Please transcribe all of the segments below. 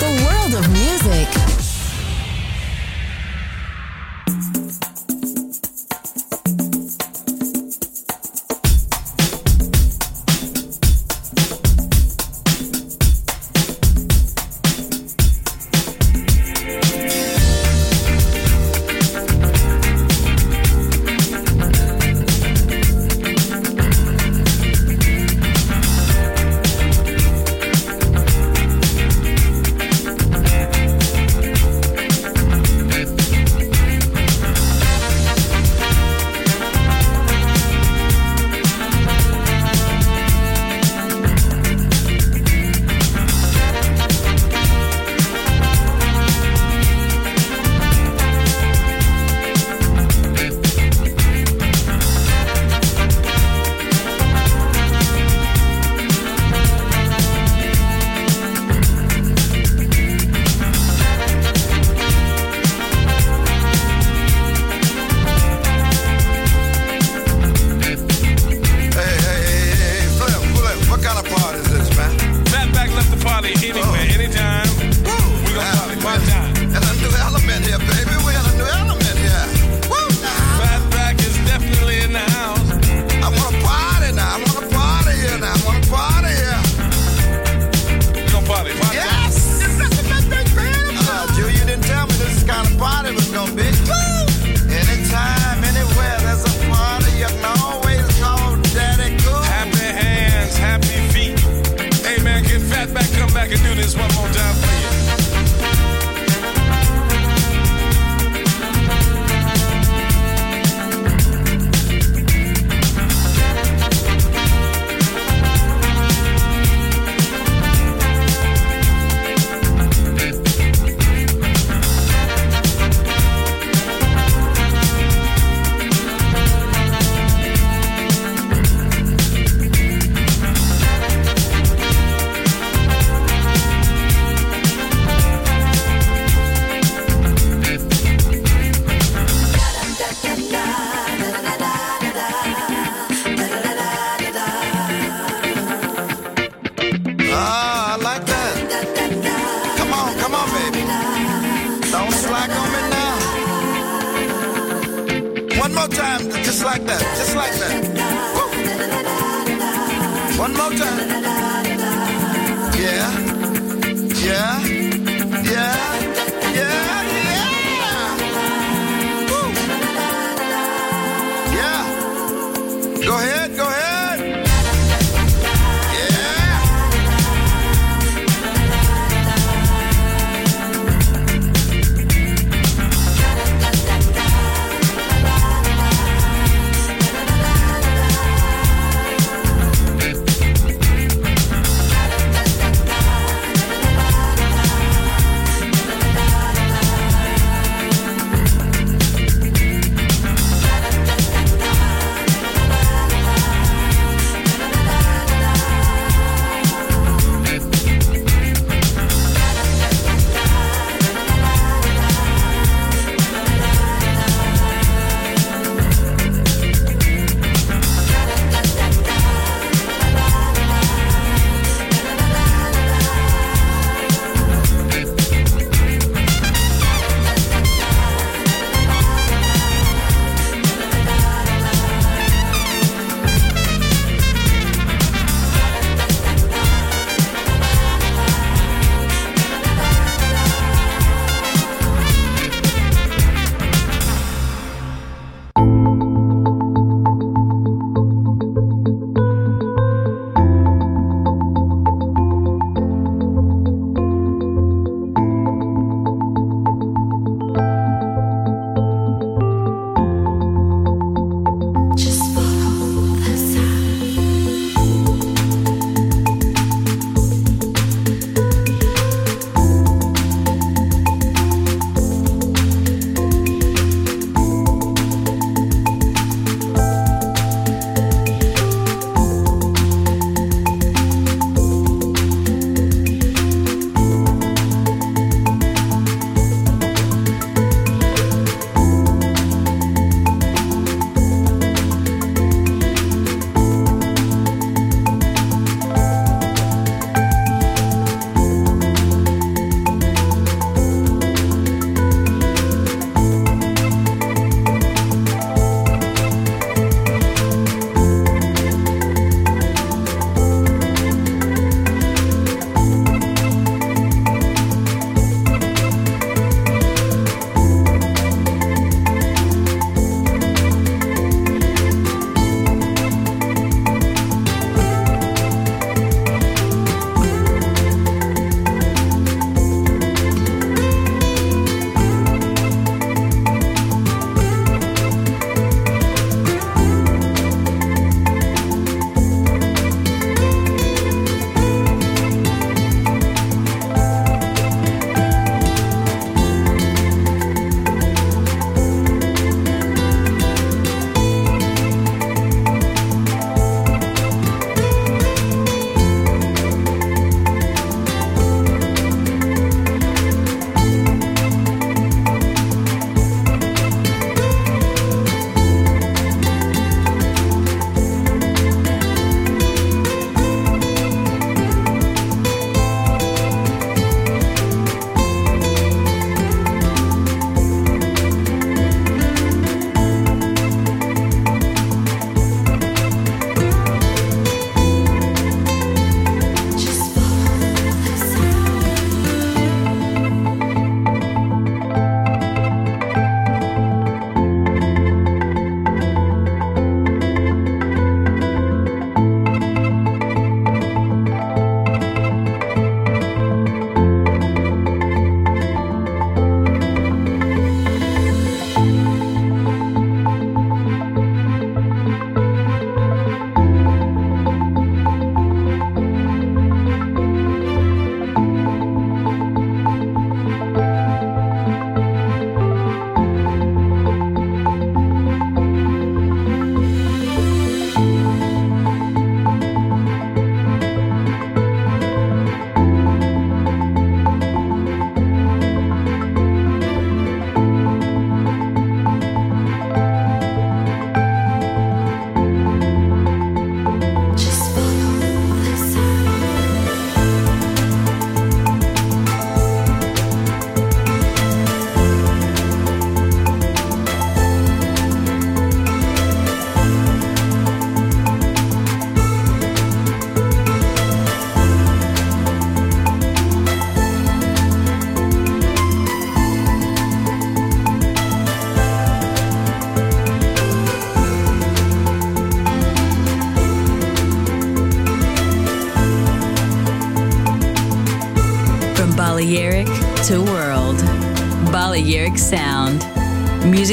The world of music.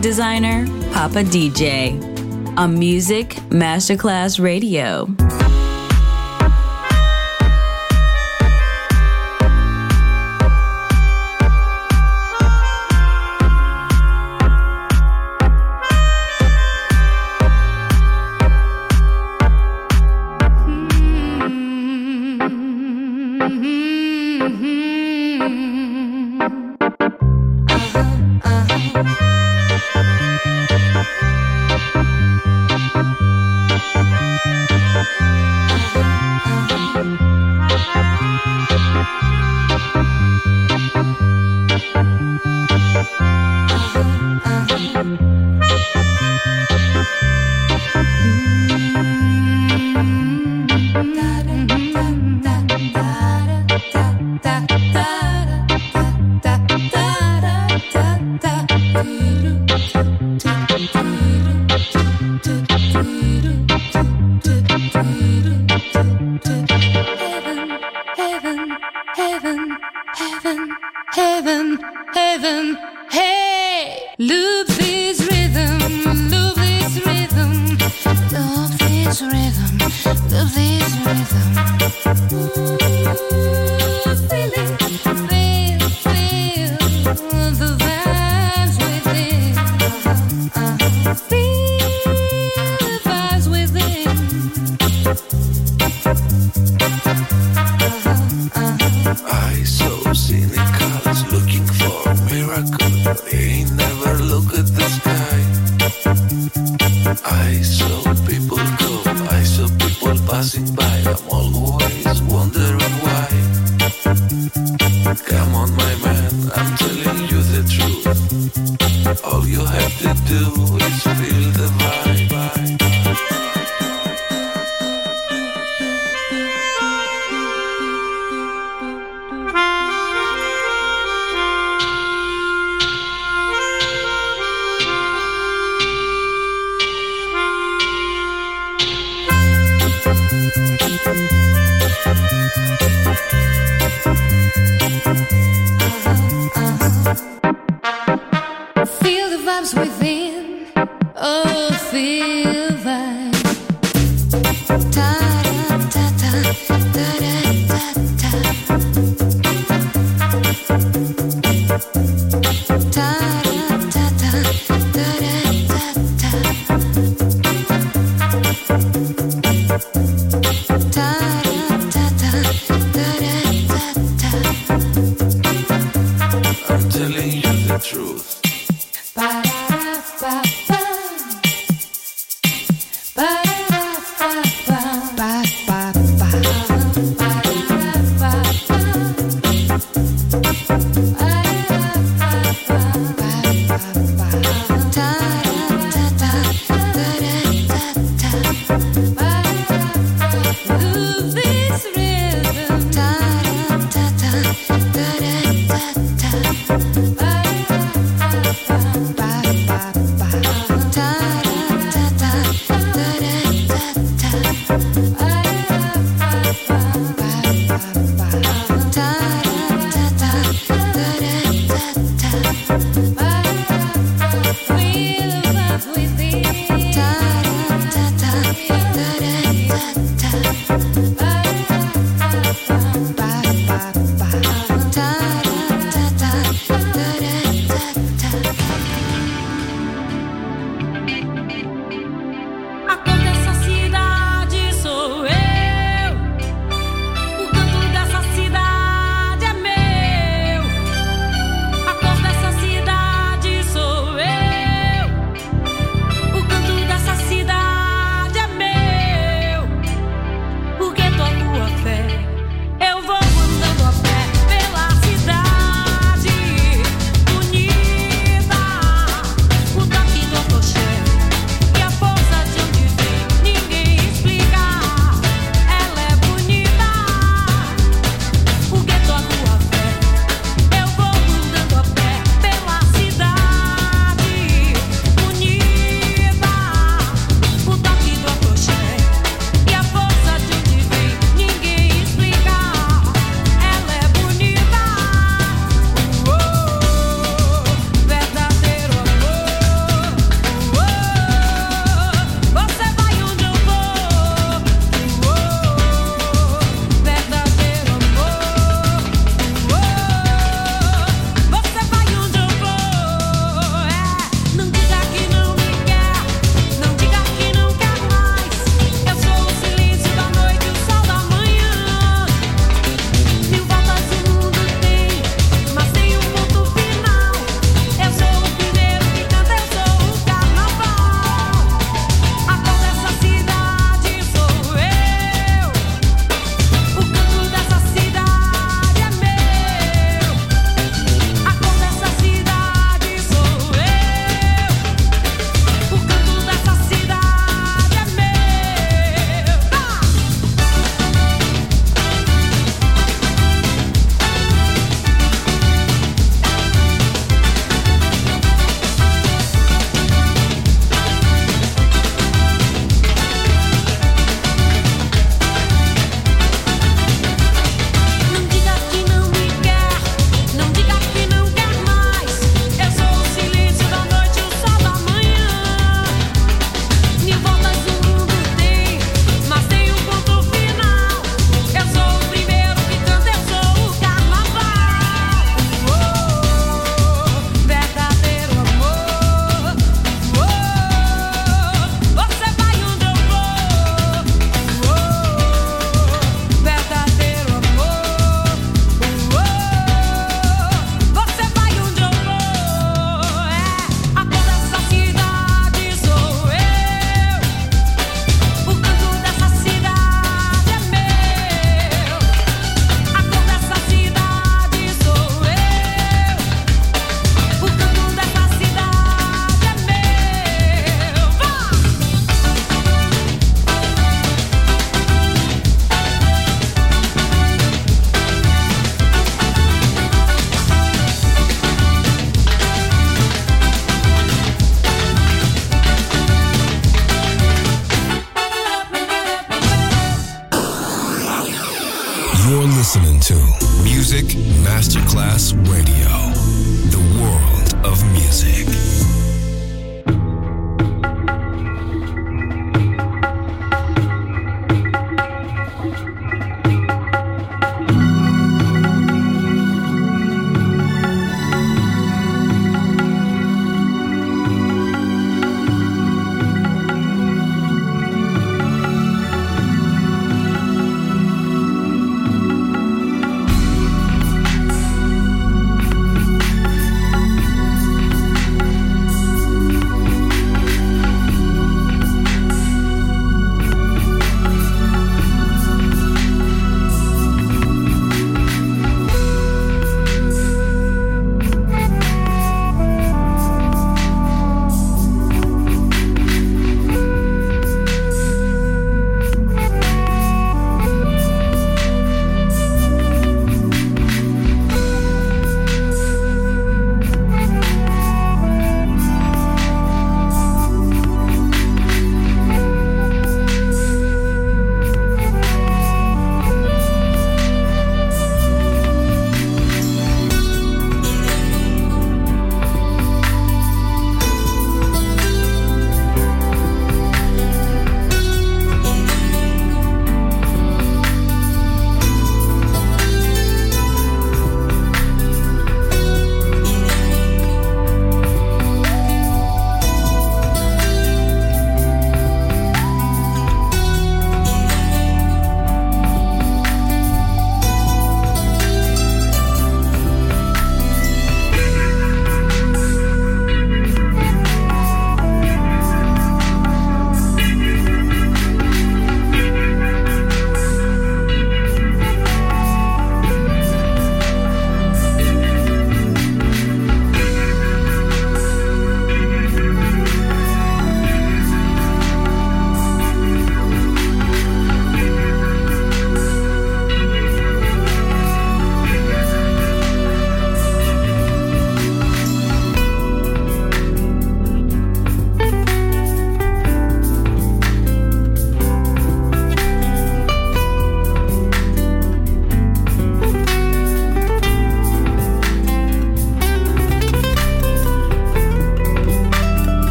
Designer, Papa DJ. On Music Masterclass Radio. this rhythm, to this rhythm.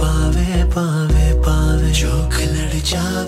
पावे पावे पावे। जो खिलड़ जावे।